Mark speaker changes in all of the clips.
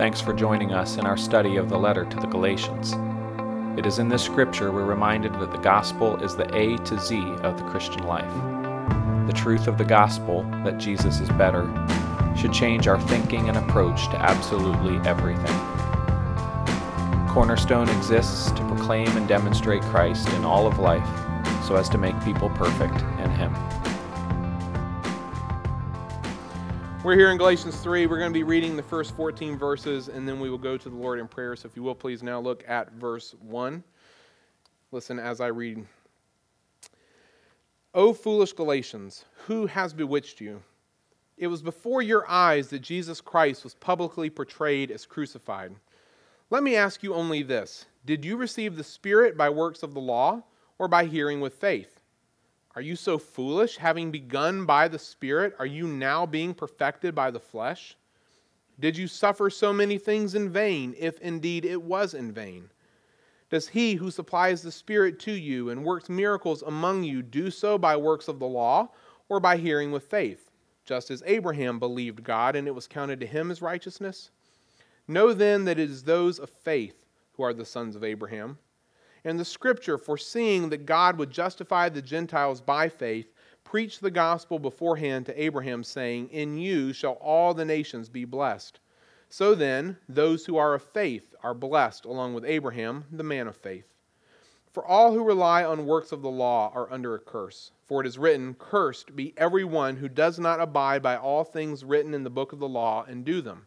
Speaker 1: Thanks for joining us in our study of the letter to the Galatians. It is in this scripture we're reminded that the gospel is the A to Z of the Christian life. The truth of the gospel, that Jesus is better, should change our thinking and approach to absolutely everything. Cornerstone exists to proclaim and demonstrate Christ in all of life so as to make people perfect in Him.
Speaker 2: We're here in Galatians 3. We're going to be reading the first 14 verses, and then we will go to the Lord in prayer. So if you will, please now look at verse 1. Listen as I read. O foolish Galatians, who has bewitched you? It was before your eyes that Jesus Christ was publicly portrayed as crucified. Let me ask you only this Did you receive the Spirit by works of the law, or by hearing with faith? Are you so foolish? Having begun by the Spirit, are you now being perfected by the flesh? Did you suffer so many things in vain, if indeed it was in vain? Does he who supplies the Spirit to you and works miracles among you do so by works of the law or by hearing with faith? Just as Abraham believed God and it was counted to him as righteousness? Know then that it is those of faith who are the sons of Abraham. And the scripture, foreseeing that God would justify the Gentiles by faith, preached the gospel beforehand to Abraham, saying, In you shall all the nations be blessed. So then, those who are of faith are blessed along with Abraham, the man of faith. For all who rely on works of the law are under a curse. For it is written, Cursed be every one who does not abide by all things written in the book of the law and do them.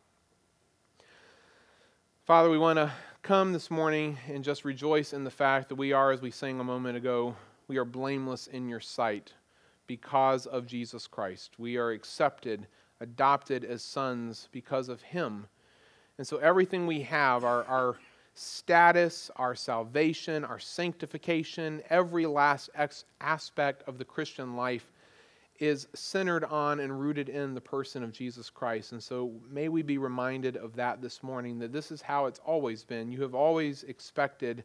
Speaker 2: Father, we want to come this morning and just rejoice in the fact that we are, as we sang a moment ago, we are blameless in your sight because of Jesus Christ. We are accepted, adopted as sons because of him. And so everything we have, our, our status, our salvation, our sanctification, every last ex- aspect of the Christian life is centered on and rooted in the person of Jesus Christ. And so may we be reminded of that this morning that this is how it's always been. You have always expected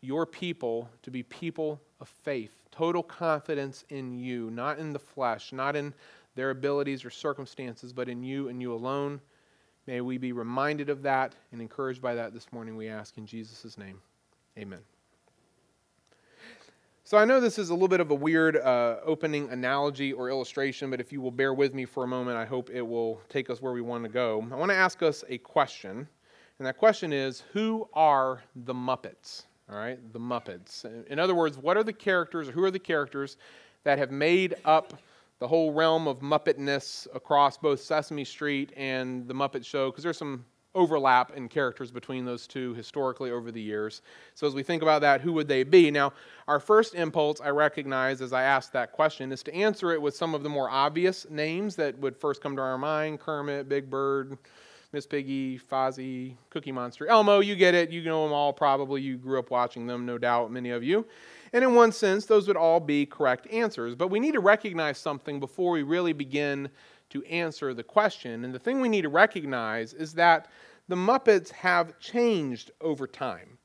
Speaker 2: your people to be people of faith, total confidence in you, not in the flesh, not in their abilities or circumstances, but in you and you alone. May we be reminded of that and encouraged by that this morning, we ask in Jesus' name. Amen. So I know this is a little bit of a weird uh, opening analogy or illustration, but if you will bear with me for a moment, I hope it will take us where we want to go. I want to ask us a question, and that question is Who are the Muppets? All right, the Muppets. In other words, what are the characters, or who are the characters that have made up the whole realm of Muppetness across both Sesame Street and the Muppet Show? Because there's some overlap in characters between those two historically over the years. So, as we think about that, who would they be? Now, our first impulse, I recognize as I ask that question, is to answer it with some of the more obvious names that would first come to our mind Kermit, Big Bird, Miss Piggy, Fozzie, Cookie Monster, Elmo. You get it. You know them all probably. You grew up watching them, no doubt, many of you. And in one sense, those would all be correct answers. But we need to recognize something before we really begin to answer the question. And the thing we need to recognize is that the Muppets have changed over time.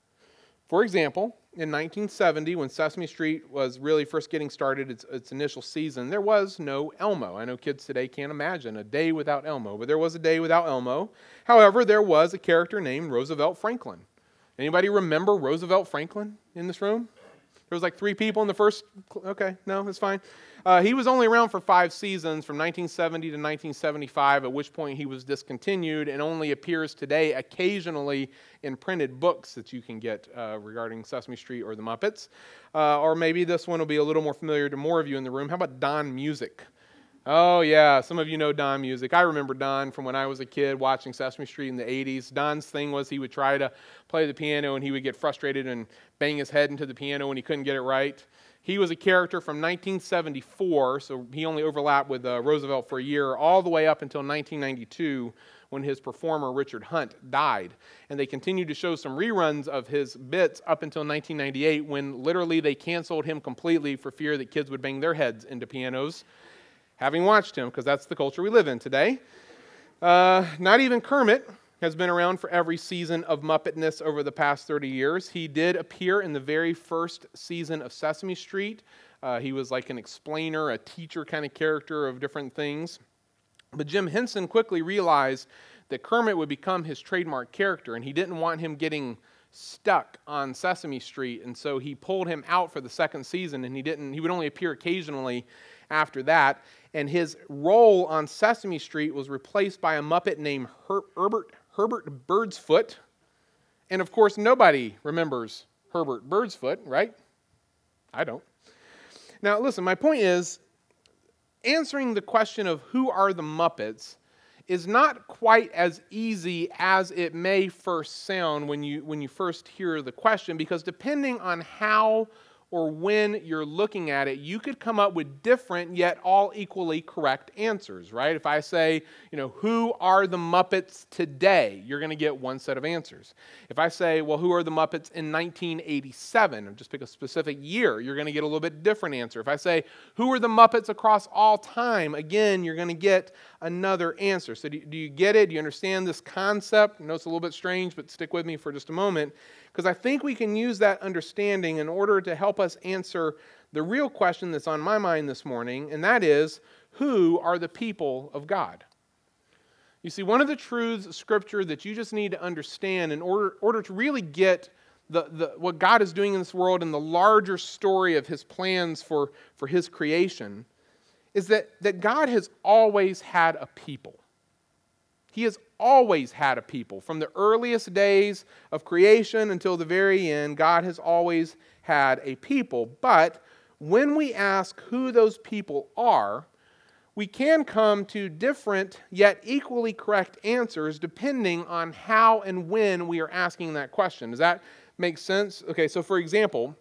Speaker 2: For example, in 1970, when Sesame Street was really first getting started, its, its, initial season, there was no Elmo. I know kids today can't imagine a day without Elmo, but there was a day without Elmo. However, there was a character named Roosevelt Franklin. Anybody remember Roosevelt Franklin in this room? There was like three people in the first. Okay, no, it's fine. Uh, he was only around for five seasons from 1970 to 1975, at which point he was discontinued and only appears today occasionally in printed books that you can get uh, regarding Sesame Street or the Muppets. Uh, or maybe this one will be a little more familiar to more of you in the room. How about Don Music? Oh, yeah, some of you know Don music. I remember Don from when I was a kid watching Sesame Street in the 80s. Don's thing was he would try to play the piano and he would get frustrated and bang his head into the piano when he couldn't get it right. He was a character from 1974, so he only overlapped with uh, Roosevelt for a year, all the way up until 1992 when his performer Richard Hunt died. And they continued to show some reruns of his bits up until 1998 when literally they canceled him completely for fear that kids would bang their heads into pianos, having watched him, because that's the culture we live in today. Uh, not even Kermit has been around for every season of Muppetness over the past 30 years. He did appear in the very first season of Sesame Street. Uh, he was like an explainer, a teacher kind of character of different things. But Jim Henson quickly realized that Kermit would become his trademark character, and he didn't want him getting stuck on Sesame Street, and so he pulled him out for the second season, and he didn't. He would only appear occasionally after that, and his role on Sesame Street was replaced by a Muppet named Her- Herbert Herbert Birdsfoot, and of course nobody remembers Herbert Birdsfoot, right? I don't. Now, listen. My point is answering the question of who are the Muppets is not quite as easy as it may first sound when you, when you first hear the question, because depending on how or when you're looking at it, you could come up with different yet all equally correct answers, right? If I say, you know, who are the Muppets today? You're going to get one set of answers. If I say, well, who are the Muppets in 1987? Or just pick a specific year, you're going to get a little bit different answer. If I say, who are the Muppets across all time? Again, you're going to get another answer. So do, do you get it? Do you understand this concept? I know it's a little bit strange, but stick with me for just a moment because I think we can use that understanding in order to help us answer the real question that's on my mind this morning, and that is who are the people of God? You see, one of the truths of Scripture that you just need to understand in order, order to really get the, the, what God is doing in this world and the larger story of His plans for, for His creation is that, that God has always had a people. He has always had a people. From the earliest days of creation until the very end, God has always had a people. But when we ask who those people are, we can come to different yet equally correct answers depending on how and when we are asking that question. Does that make sense? Okay, so for example,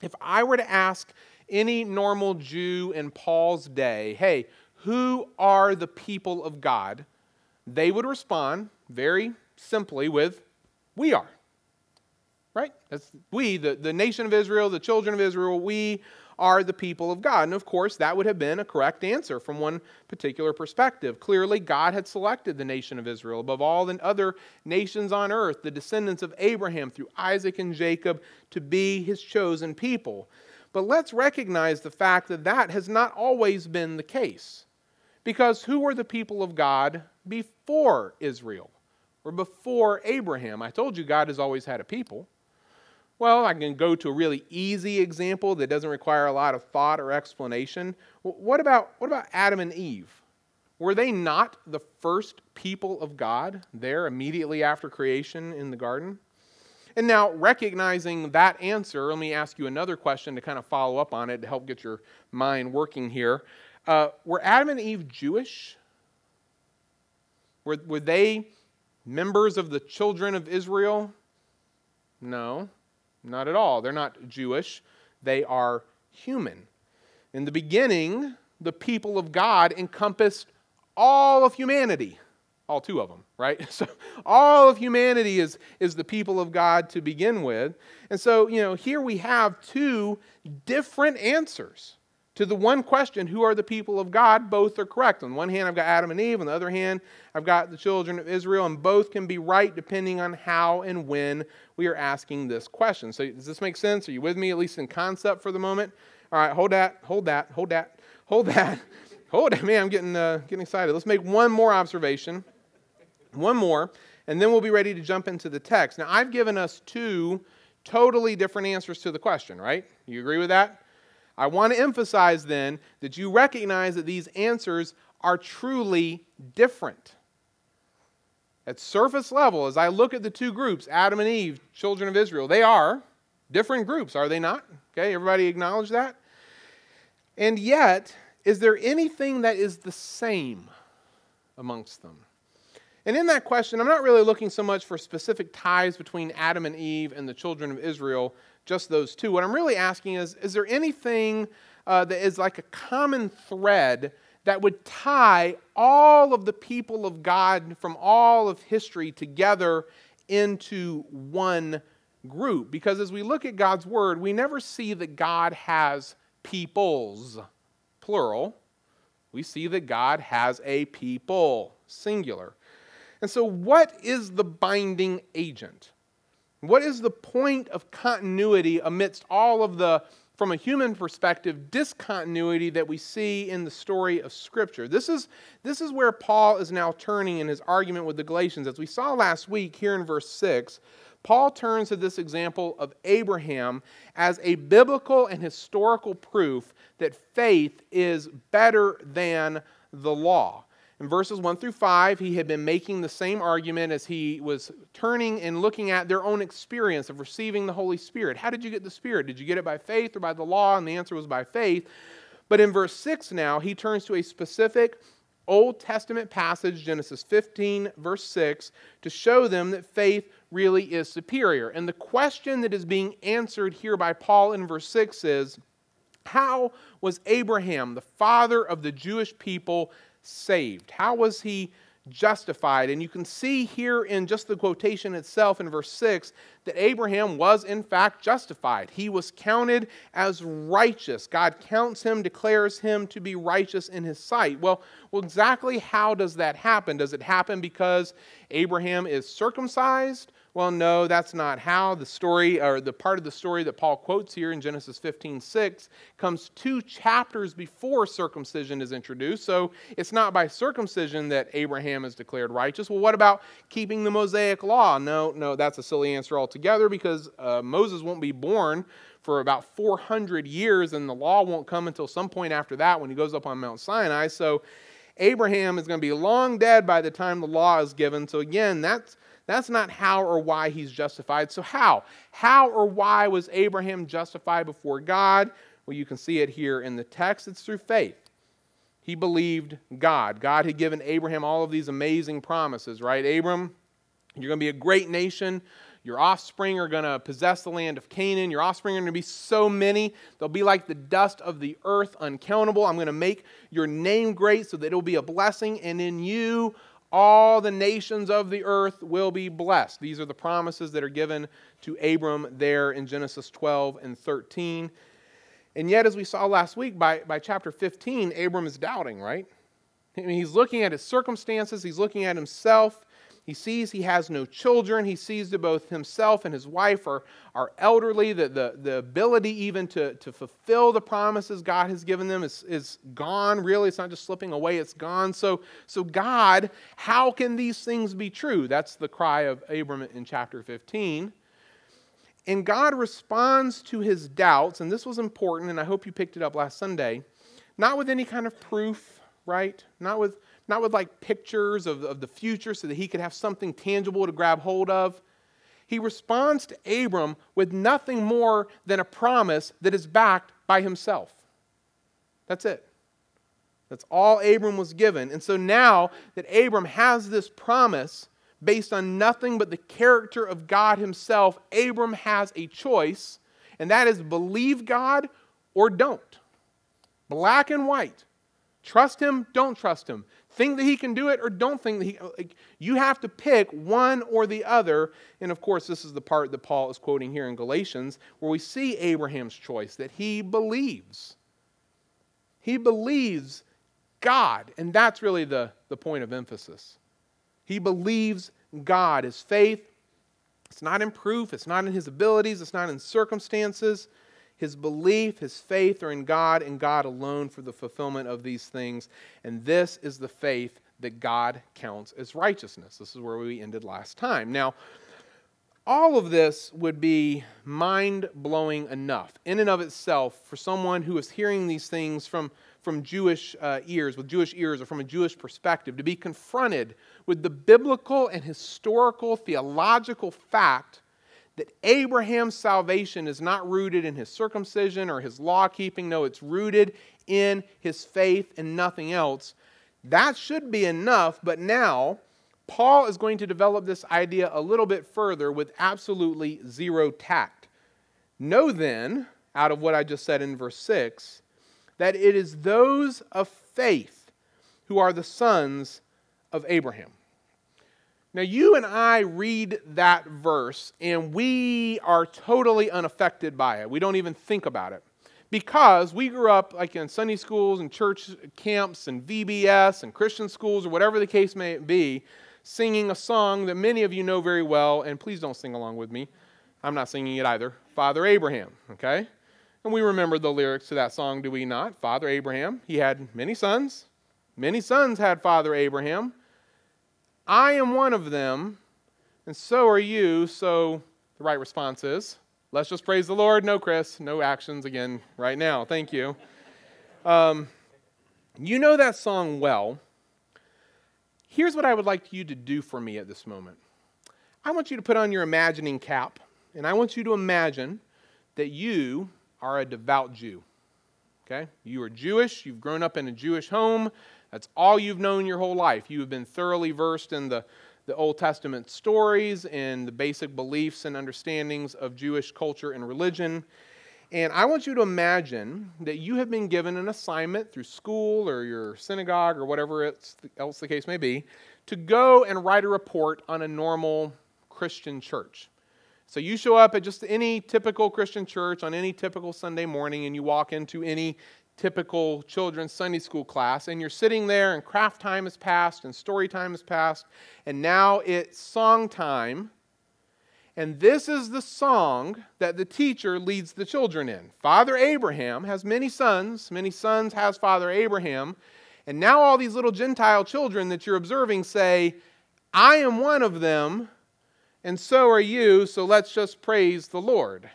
Speaker 2: if I were to ask any normal Jew in Paul's day, hey, who are the people of God? they would respond very simply with, We are. Right? That's we, the, the nation of Israel, the children of Israel, we are the people of God. And of course, that would have been a correct answer from one particular perspective. Clearly, God had selected the nation of Israel above all the other nations on earth, the descendants of Abraham through Isaac and Jacob, to be his chosen people. But let's recognize the fact that that has not always been the case. Because who were the people of God before Israel or before Abraham? I told you God has always had a people. Well, I can go to a really easy example that doesn't require a lot of thought or explanation. What about, what about Adam and Eve? Were they not the first people of God there immediately after creation in the garden? And now, recognizing that answer, let me ask you another question to kind of follow up on it to help get your mind working here. Uh, were Adam and Eve Jewish? Were, were they members of the children of Israel? No, not at all. They're not Jewish, they are human. In the beginning, the people of God encompassed all of humanity, all two of them, right? So all of humanity is, is the people of God to begin with. And so, you know, here we have two different answers to the one question, who are the people of God? Both are correct. On one hand, I've got Adam and Eve. On the other hand, I've got the children of Israel, and both can be right depending on how and when we are asking this question. So, does this make sense? Are you with me, at least in concept for the moment? All right, hold that, hold that, hold that, hold that. Hold it, man, I'm getting, uh, getting excited. Let's make one more observation. One more, and then we'll be ready to jump into the text. Now, I've given us two totally different answers to the question, right? You agree with that? I want to emphasize then that you recognize that these answers are truly different. At surface level, as I look at the two groups, Adam and Eve, children of Israel, they are different groups, are they not? Okay, everybody acknowledge that? And yet, is there anything that is the same amongst them? And in that question, I'm not really looking so much for specific ties between Adam and Eve and the children of Israel, just those two. What I'm really asking is is there anything uh, that is like a common thread that would tie all of the people of God from all of history together into one group? Because as we look at God's word, we never see that God has peoples, plural. We see that God has a people, singular. And so, what is the binding agent? What is the point of continuity amidst all of the, from a human perspective, discontinuity that we see in the story of Scripture? This is, this is where Paul is now turning in his argument with the Galatians. As we saw last week here in verse 6, Paul turns to this example of Abraham as a biblical and historical proof that faith is better than the law. In verses 1 through 5, he had been making the same argument as he was turning and looking at their own experience of receiving the Holy Spirit. How did you get the Spirit? Did you get it by faith or by the law? And the answer was by faith. But in verse 6 now, he turns to a specific Old Testament passage, Genesis 15, verse 6, to show them that faith really is superior. And the question that is being answered here by Paul in verse 6 is How was Abraham, the father of the Jewish people, saved? How was he justified? And you can see here in just the quotation itself in verse 6 that Abraham was in fact justified. He was counted as righteous. God counts him, declares him to be righteous in his sight. Well, well exactly how does that happen? Does it happen because Abraham is circumcised? Well, no, that's not how. The story, or the part of the story that Paul quotes here in Genesis 15 6, comes two chapters before circumcision is introduced. So it's not by circumcision that Abraham is declared righteous. Well, what about keeping the Mosaic law? No, no, that's a silly answer altogether because uh, Moses won't be born for about 400 years, and the law won't come until some point after that when he goes up on Mount Sinai. So Abraham is going to be long dead by the time the law is given. So again, that's that's not how or why he's justified. So, how? How or why was Abraham justified before God? Well, you can see it here in the text. It's through faith. He believed God. God had given Abraham all of these amazing promises, right? Abram, you're going to be a great nation. Your offspring are going to possess the land of Canaan. Your offspring are going to be so many, they'll be like the dust of the earth, uncountable. I'm going to make your name great so that it'll be a blessing, and in you all the nations of the earth will be blessed. These are the promises that are given to Abram there in Genesis 12 and 13. And yet, as we saw last week, by, by chapter 15, Abram is doubting, right? I mean, he's looking at his circumstances, he's looking at himself, he sees he has no children. He sees that both himself and his wife are, are elderly. The, the, the ability even to, to fulfill the promises God has given them is, is gone. Really, it's not just slipping away, it's gone. So, so, God, how can these things be true? That's the cry of Abram in chapter 15. And God responds to his doubts, and this was important, and I hope you picked it up last Sunday, not with any kind of proof, right? Not with not with like pictures of, of the future so that he could have something tangible to grab hold of. He responds to Abram with nothing more than a promise that is backed by himself. That's it. That's all Abram was given. And so now that Abram has this promise based on nothing but the character of God himself, Abram has a choice, and that is believe God or don't. Black and white. Trust him, don't trust him. Think that he can do it or don't think that he like, you have to pick one or the other. And of course, this is the part that Paul is quoting here in Galatians where we see Abraham's choice that he believes. He believes God, and that's really the, the point of emphasis. He believes God. His faith, it's not in proof, it's not in his abilities, it's not in circumstances. His belief, his faith are in God and God alone for the fulfillment of these things. And this is the faith that God counts as righteousness. This is where we ended last time. Now, all of this would be mind blowing enough in and of itself for someone who is hearing these things from, from Jewish uh, ears, with Jewish ears, or from a Jewish perspective, to be confronted with the biblical and historical theological fact that Abraham's salvation is not rooted in his circumcision or his law keeping. No, it's rooted in his faith and nothing else. That should be enough, but now Paul is going to develop this idea a little bit further with absolutely zero tact. Know then, out of what I just said in verse 6, that it is those of faith who are the sons of Abraham. Now, you and I read that verse, and we are totally unaffected by it. We don't even think about it. Because we grew up like in Sunday schools and church camps and VBS and Christian schools or whatever the case may be, singing a song that many of you know very well, and please don't sing along with me. I'm not singing it either. Father Abraham, okay? And we remember the lyrics to that song, do we not? Father Abraham, he had many sons. Many sons had Father Abraham. I am one of them, and so are you. So the right response is, let's just praise the Lord. No, Chris, no actions again right now. Thank you. Um, you know that song well. Here's what I would like you to do for me at this moment I want you to put on your imagining cap, and I want you to imagine that you are a devout Jew. Okay? You are Jewish, you've grown up in a Jewish home, that's all you've known your whole life. You have been thoroughly versed in the, the Old Testament stories and the basic beliefs and understandings of Jewish culture and religion. And I want you to imagine that you have been given an assignment through school or your synagogue or whatever else the case may be to go and write a report on a normal Christian church. So you show up at just any typical Christian church on any typical Sunday morning and you walk into any typical children's Sunday school class, and you're sitting there, and craft time has passed, and story time has passed, and now it's song time. And this is the song that the teacher leads the children in. Father Abraham has many sons, many sons has Father Abraham. And now all these little Gentile children that you're observing say, I am one of them, and so are you, so let's just praise the Lord.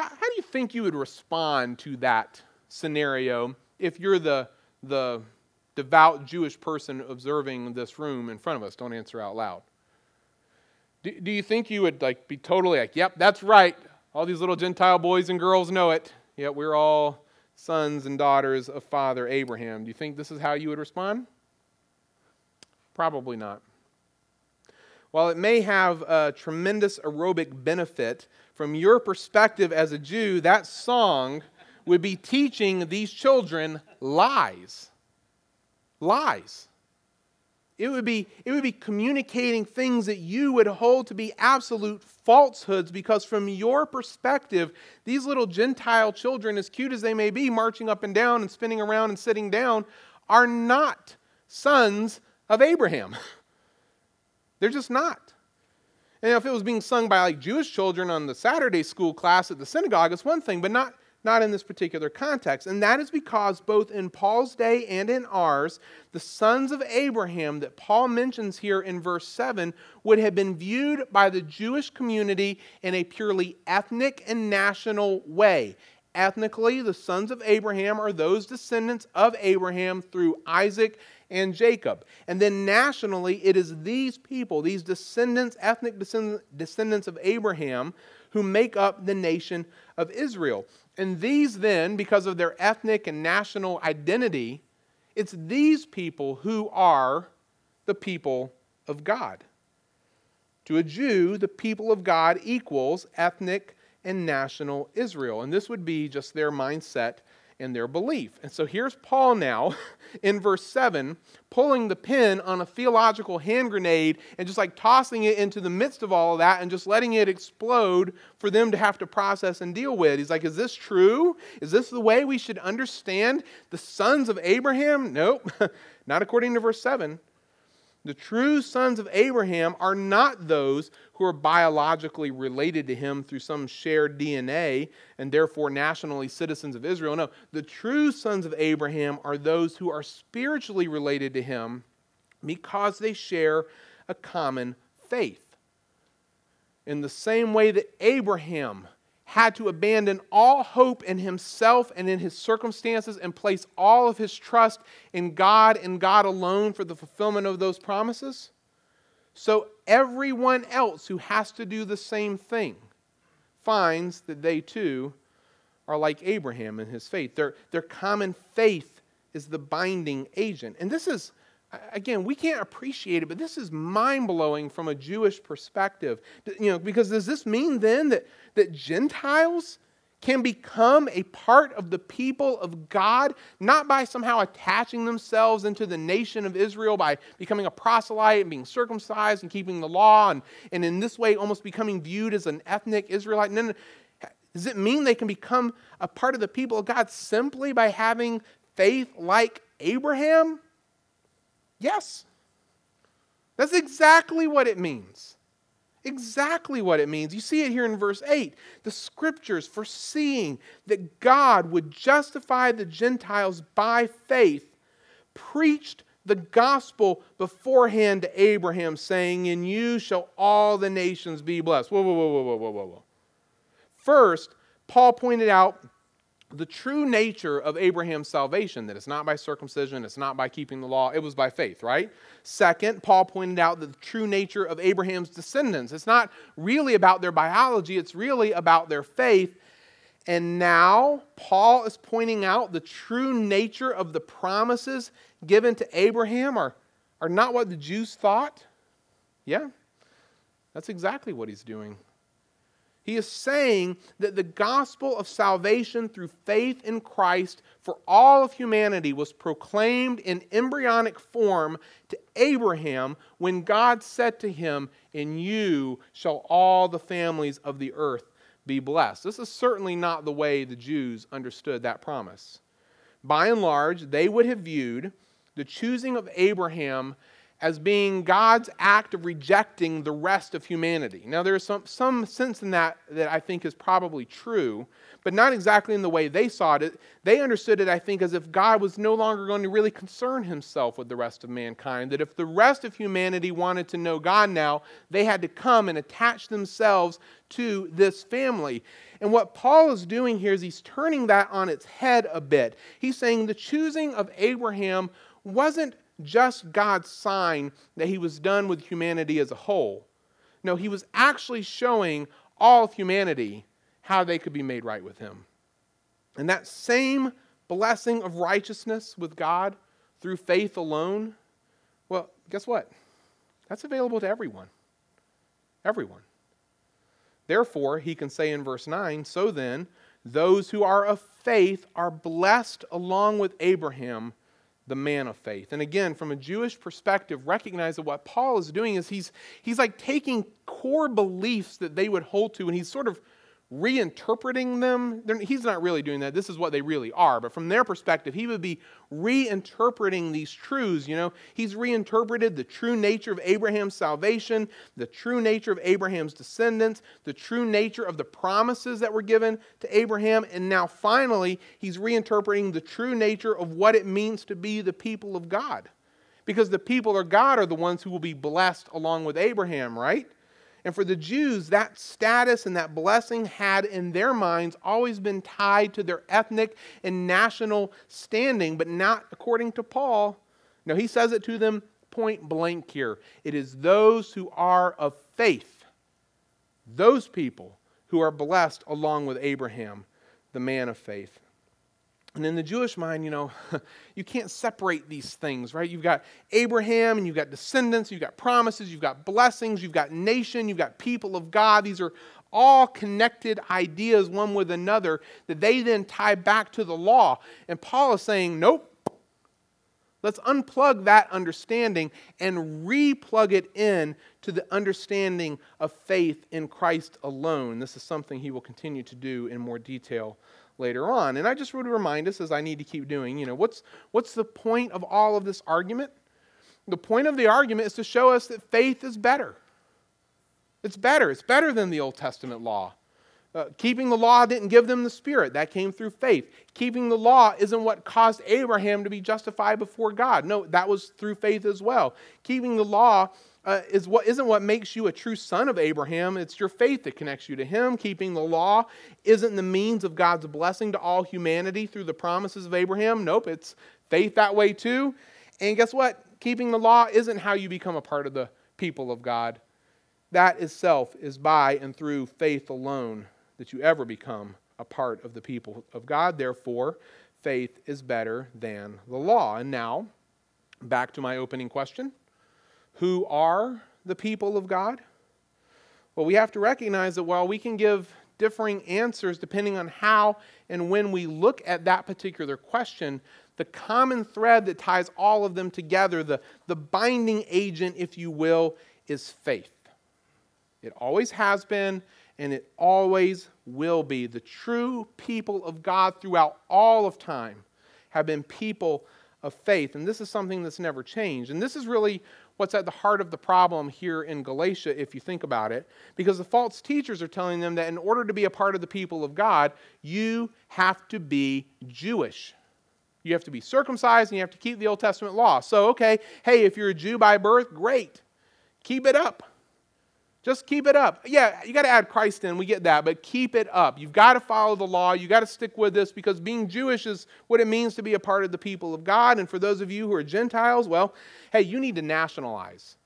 Speaker 2: How, how do you think you would respond to that scenario if you're the, the devout Jewish person observing this room in front of us? Don't answer out loud. Do, do you think you would like be totally like, yep, that's right. All these little Gentile boys and girls know it. Yet we're all sons and daughters of Father Abraham. Do you think this is how you would respond? Probably not. While it may have a tremendous aerobic benefit from your perspective as a Jew, that song would be teaching these children lies. Lies. It would, be, it would be communicating things that you would hold to be absolute falsehoods because, from your perspective, these little Gentile children, as cute as they may be, marching up and down and spinning around and sitting down, are not sons of Abraham. They're just not. And if it was being sung by like Jewish children on the Saturday school class at the synagogue, it's one thing, but not, not in this particular context. And that is because both in Paul's day and in ours, the sons of Abraham that Paul mentions here in verse 7 would have been viewed by the Jewish community in a purely ethnic and national way. Ethnically, the sons of Abraham are those descendants of Abraham through Isaac and Jacob. And then nationally, it is these people, these descendants, ethnic descendants of Abraham, who make up the nation of Israel. And these, then, because of their ethnic and national identity, it's these people who are the people of God. To a Jew, the people of God equals ethnic and national Israel. And this would be just their mindset in their belief. And so here's Paul now in verse 7 pulling the pin on a theological hand grenade and just like tossing it into the midst of all of that and just letting it explode for them to have to process and deal with. He's like, Is this true? Is this the way we should understand the sons of Abraham? Nope, not according to verse 7. The true sons of Abraham are not those who are biologically related to him through some shared DNA and therefore nationally citizens of Israel. No, the true sons of Abraham are those who are spiritually related to him because they share a common faith. In the same way that Abraham had to abandon all hope in himself and in his circumstances and place all of his trust in God and God alone for the fulfillment of those promises. So everyone else who has to do the same thing finds that they too are like Abraham in his faith. Their, their common faith is the binding agent. And this is again, we can't appreciate it, but this is mind blowing from a Jewish perspective. You know, because does this mean then that, that Gentiles can become a part of the people of God, not by somehow attaching themselves into the nation of Israel by becoming a proselyte and being circumcised and keeping the law, and, and in this way almost becoming viewed as an ethnic Israelite. Does it mean they can become a part of the people of God simply by having faith like Abraham? Yes. That's exactly what it means. Exactly what it means. You see it here in verse 8. The scriptures foreseeing that God would justify the Gentiles by faith preached the gospel beforehand to Abraham, saying, In you shall all the nations be blessed. Whoa, whoa, whoa, whoa, whoa, whoa, whoa. First, Paul pointed out the true nature of Abraham's salvation that it's not by circumcision, it's not by keeping the law, it was by faith, right? Second, Paul pointed out the true nature of Abraham's descendants. It's not really about their biology, it's really about their faith. And now, Paul is pointing out the true nature of the promises given to Abraham are, are not what the Jews thought. Yeah, that's exactly what he's doing. He is saying that the gospel of salvation through faith in Christ for all of humanity was proclaimed in embryonic form to Abraham when God said to him, In you shall all the families of the earth be blessed. This is certainly not the way the Jews understood that promise. By and large, they would have viewed the choosing of Abraham as being God's act of rejecting the rest of humanity. Now, there is some, some sense in that that I think is probably true, but not exactly in the way they saw it. They understood it, I think, as if God was no longer going to really concern himself with the rest of mankind. That if the rest of humanity wanted to know God now, they had to come and attach themselves to this family. And what Paul is doing here is he's turning that on its head a bit. He's saying the choosing of Abraham wasn't just God's sign that he was done with humanity as a whole. No, he was actually showing all of humanity how they could be made right with him. And that same blessing of righteousness with God through faith alone, well, guess what? That's available to everyone. Everyone. Therefore, he can say in verse 9, so then, those who are of faith are blessed along with Abraham the man of faith. And again, from a Jewish perspective, recognize that what Paul is doing is he's, he's like taking core beliefs that they would hold to and he's sort of reinterpreting them. They're, he's not really doing that. This is what they really are. But from their perspective, he would be reinterpreting these truths. You know, he's reinterpreted the true nature of Abraham's salvation, the true nature of Abraham's descendants, the true nature of the promises that were given to Abraham. And now finally, he's reinterpreting the true nature of what it means to be the people of God. Because the people of God are the ones who will be blessed along with Abraham, right? And for the Jews, that status and that blessing had in their minds always been tied to their ethnic and national standing, but not according to Paul. No, he says it to them point blank here. It is those who are of faith, those people who are blessed along with Abraham, the man of faith. And in the Jewish mind, you know, you can't separate these things, right? You've got Abraham and you've got descendants, you've got promises, you've got blessings, you've got nation, you've got people of God. These are all connected ideas one with another that they then tie back to the law. And Paul is saying, nope. Let's unplug that understanding and replug it in to the understanding of faith in Christ alone. This is something he will continue to do in more detail later on. And I just would remind us, as I need to keep doing, you know, what's, what's the point of all of this argument? The point of the argument is to show us that faith is better. It's better. It's better than the Old Testament law. Uh, keeping the law didn't give them the Spirit. That came through faith. Keeping the law isn't what caused Abraham to be justified before God. No, that was through faith as well. Keeping the law uh, is what isn't what makes you a true son of Abraham. It's your faith that connects you to him. Keeping the law isn't the means of God's blessing to all humanity through the promises of Abraham. Nope, it's faith that way too. And guess what? Keeping the law isn't how you become a part of the people of God. That itself is by and through faith alone that you ever become a part of the people of God. Therefore, faith is better than the law. And now, Back to my opening question Who are the people of God? Well, we have to recognize that while we can give differing answers depending on how and when we look at that particular question, the common thread that ties all of them together, the, the binding agent, if you will, is faith. It always has been, and it always will be. The true people of God throughout all of time have been people of faith. And this is something that's never changed. And this is really what's at the heart of the problem here in Galatia, if you think about it, because the false teachers are telling them that in order to be a part of the people of God, you have to be Jewish. You have to be circumcised and you have to keep the Old Testament law. So, okay, hey, if you're a Jew by birth, great. Keep it up. Just keep it up. Yeah, you got to add Christ in. We get that, but keep it up. You've got to follow the law. You got to stick with this because being Jewish is what it means to be a part of the people of God. And for those of you who are Gentiles, well, hey, you need to nationalize.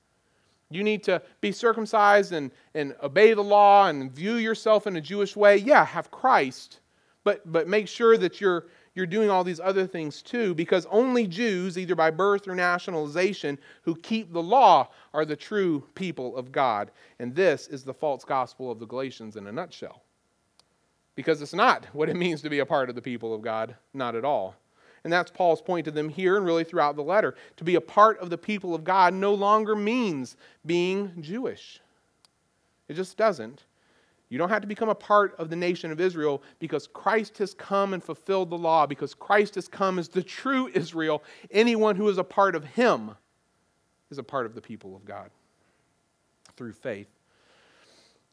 Speaker 2: You need to be circumcised and, and obey the law and view yourself in a Jewish way. Yeah, have Christ, but, but make sure that you're you're doing all these other things too, because only Jews, either by birth or nationalization, who keep the law are the true people of God. And this is the false gospel of the Galatians in a nutshell. Because it's not what it means to be a part of the people of God, not at all. And that's Paul's point to them here and really throughout the letter. To be a part of the people of God no longer means being Jewish. It just doesn't. You don't have to become a part of the nation of Israel because Christ has come and fulfilled the law, because Christ has come as the true Israel. Anyone who is a part of him is a part of the people of God through faith.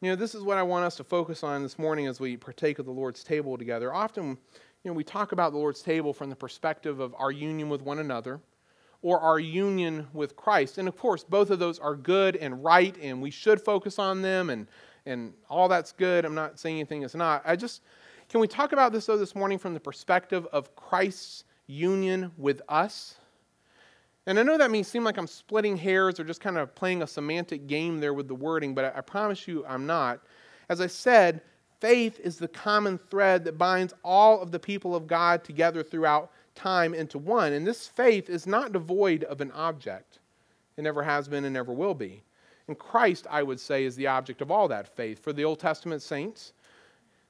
Speaker 2: You know, this is what I want us to focus on this morning as we partake of the Lord's table together. Often, you know, we talk about the Lord's table from the perspective of our union with one another or our union with Christ. And of course, both of those are good and right, and we should focus on them and and all that's good. I'm not saying anything is not. I just, can we talk about this though this morning from the perspective of Christ's union with us? And I know that may seem like I'm splitting hairs or just kind of playing a semantic game there with the wording, but I, I promise you I'm not. As I said, faith is the common thread that binds all of the people of God together throughout time into one. And this faith is not devoid of an object. It never has been and never will be. And Christ, I would say, is the object of all that faith. For the Old Testament saints,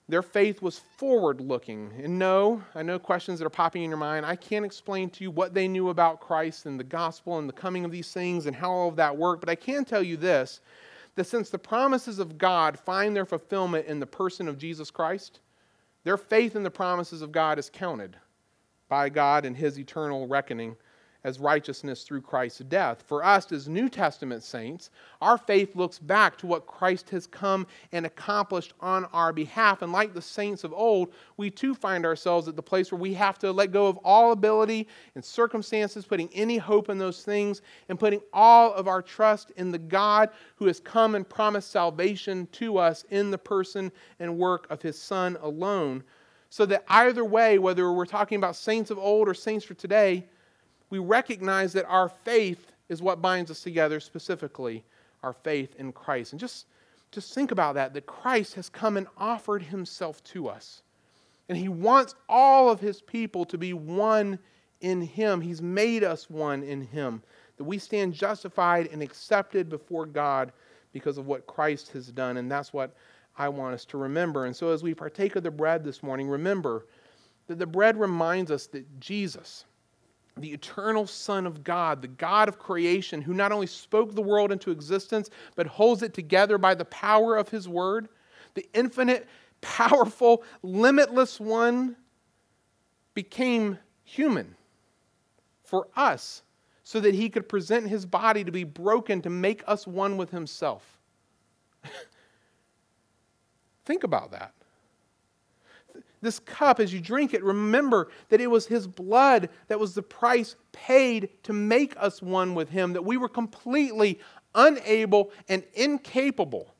Speaker 2: their faith was forward looking. And no, I know questions that are popping in your mind. I can't explain to you what they knew about Christ and the gospel and the coming of these things and how all of that worked, but I can tell you this that since the promises of God find their fulfillment in the person of Jesus Christ, their faith in the promises of God is counted by God in His eternal reckoning as righteousness through Christ's death. For us as New Testament saints, our faith looks back to what Christ has come and accomplished on our behalf. And like the saints of old, we too find ourselves at the place where we have to let go of all ability and circumstances, putting any hope in those things, and putting all of our trust in the God who has come and promised salvation to us in the person and work of his Son alone. So that either way, whether we're talking about saints of old or saints for today, we recognize that our faith is what binds us together, specifically our faith in Christ. And just, just think about that that Christ has come and offered himself to us. And he wants all of his people to be one in him. He's made us one in him, that we stand justified and accepted before God because of what Christ has done. And that's what I want us to remember. And so as we partake of the bread this morning, remember that the bread reminds us that Jesus, the eternal Son of God, the God of creation, who not only spoke the world into existence, but holds it together by the power of his word, the infinite, powerful, limitless one, became human for us so that he could present his body to be broken to make us one with himself. Think about that this cup, as you drink it, remember that it was His blood that was the price paid to make us one with Him, that we were completely unable and incapable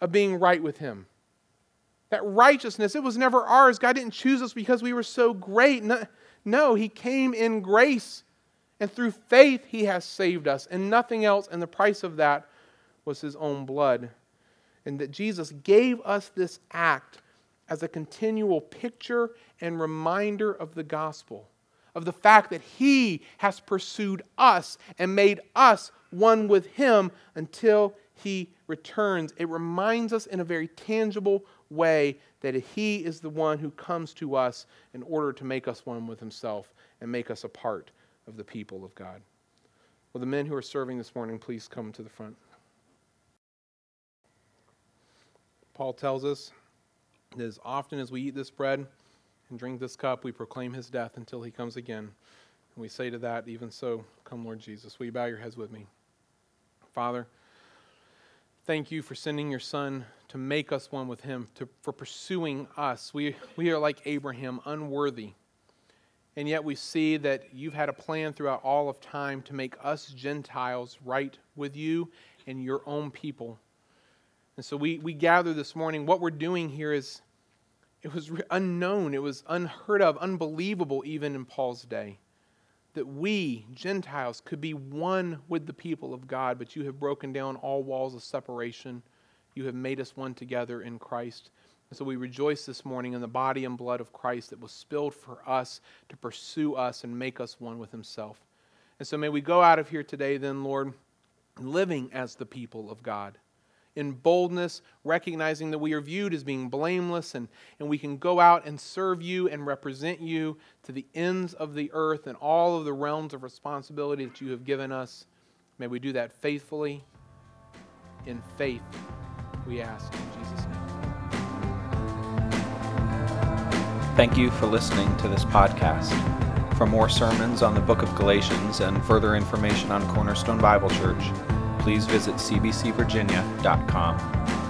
Speaker 2: of being right with Him. That righteousness, it was never ours. God didn't choose us because we were so great. No, no, He came in grace, and through faith, He has saved us, and nothing else. And the price of that was His own blood. And that Jesus gave us this act as a continual picture and reminder of the gospel, of the fact that He has pursued us and made us one with Him until He returns. It reminds us in a very tangible way that He is the one who comes to us in order to make us one with Himself and make us a part of the people of God. Will the men who are serving this morning please come to the front? Paul tells us as often as we eat this bread and drink this cup, we proclaim his death until he comes again. And we say to that, even so, come Lord Jesus. Will you bow your heads with me? Father, thank you for sending your Son to make us one with him, to, for pursuing us. We, we are like Abraham, unworthy. And yet we see that you've had a plan throughout all of time to make us Gentiles right with you and your own people. And so we, we gather this morning. What we're doing here is, it was unknown, it was unheard of, unbelievable even in Paul's day. That we, Gentiles, could be one with the people of God, but you have broken down all walls of separation. You have made us one together in Christ. And so we rejoice this morning in the body and blood of Christ that was spilled for us to pursue us and make us one with Himself. And so may we go out of here today, then, Lord, living as the people of God in boldness, recognizing that we are viewed as being blameless, and, and we can go out and serve you and represent you to the ends of the earth and all of the realms of responsibility that you have given us. May we do that faithfully, in faith, we ask in Jesus' name.
Speaker 1: Thank you for listening to this podcast. For more sermons on the book of Galatians and further information on Cornerstone Bible Church, please visit cbcvirginia.com.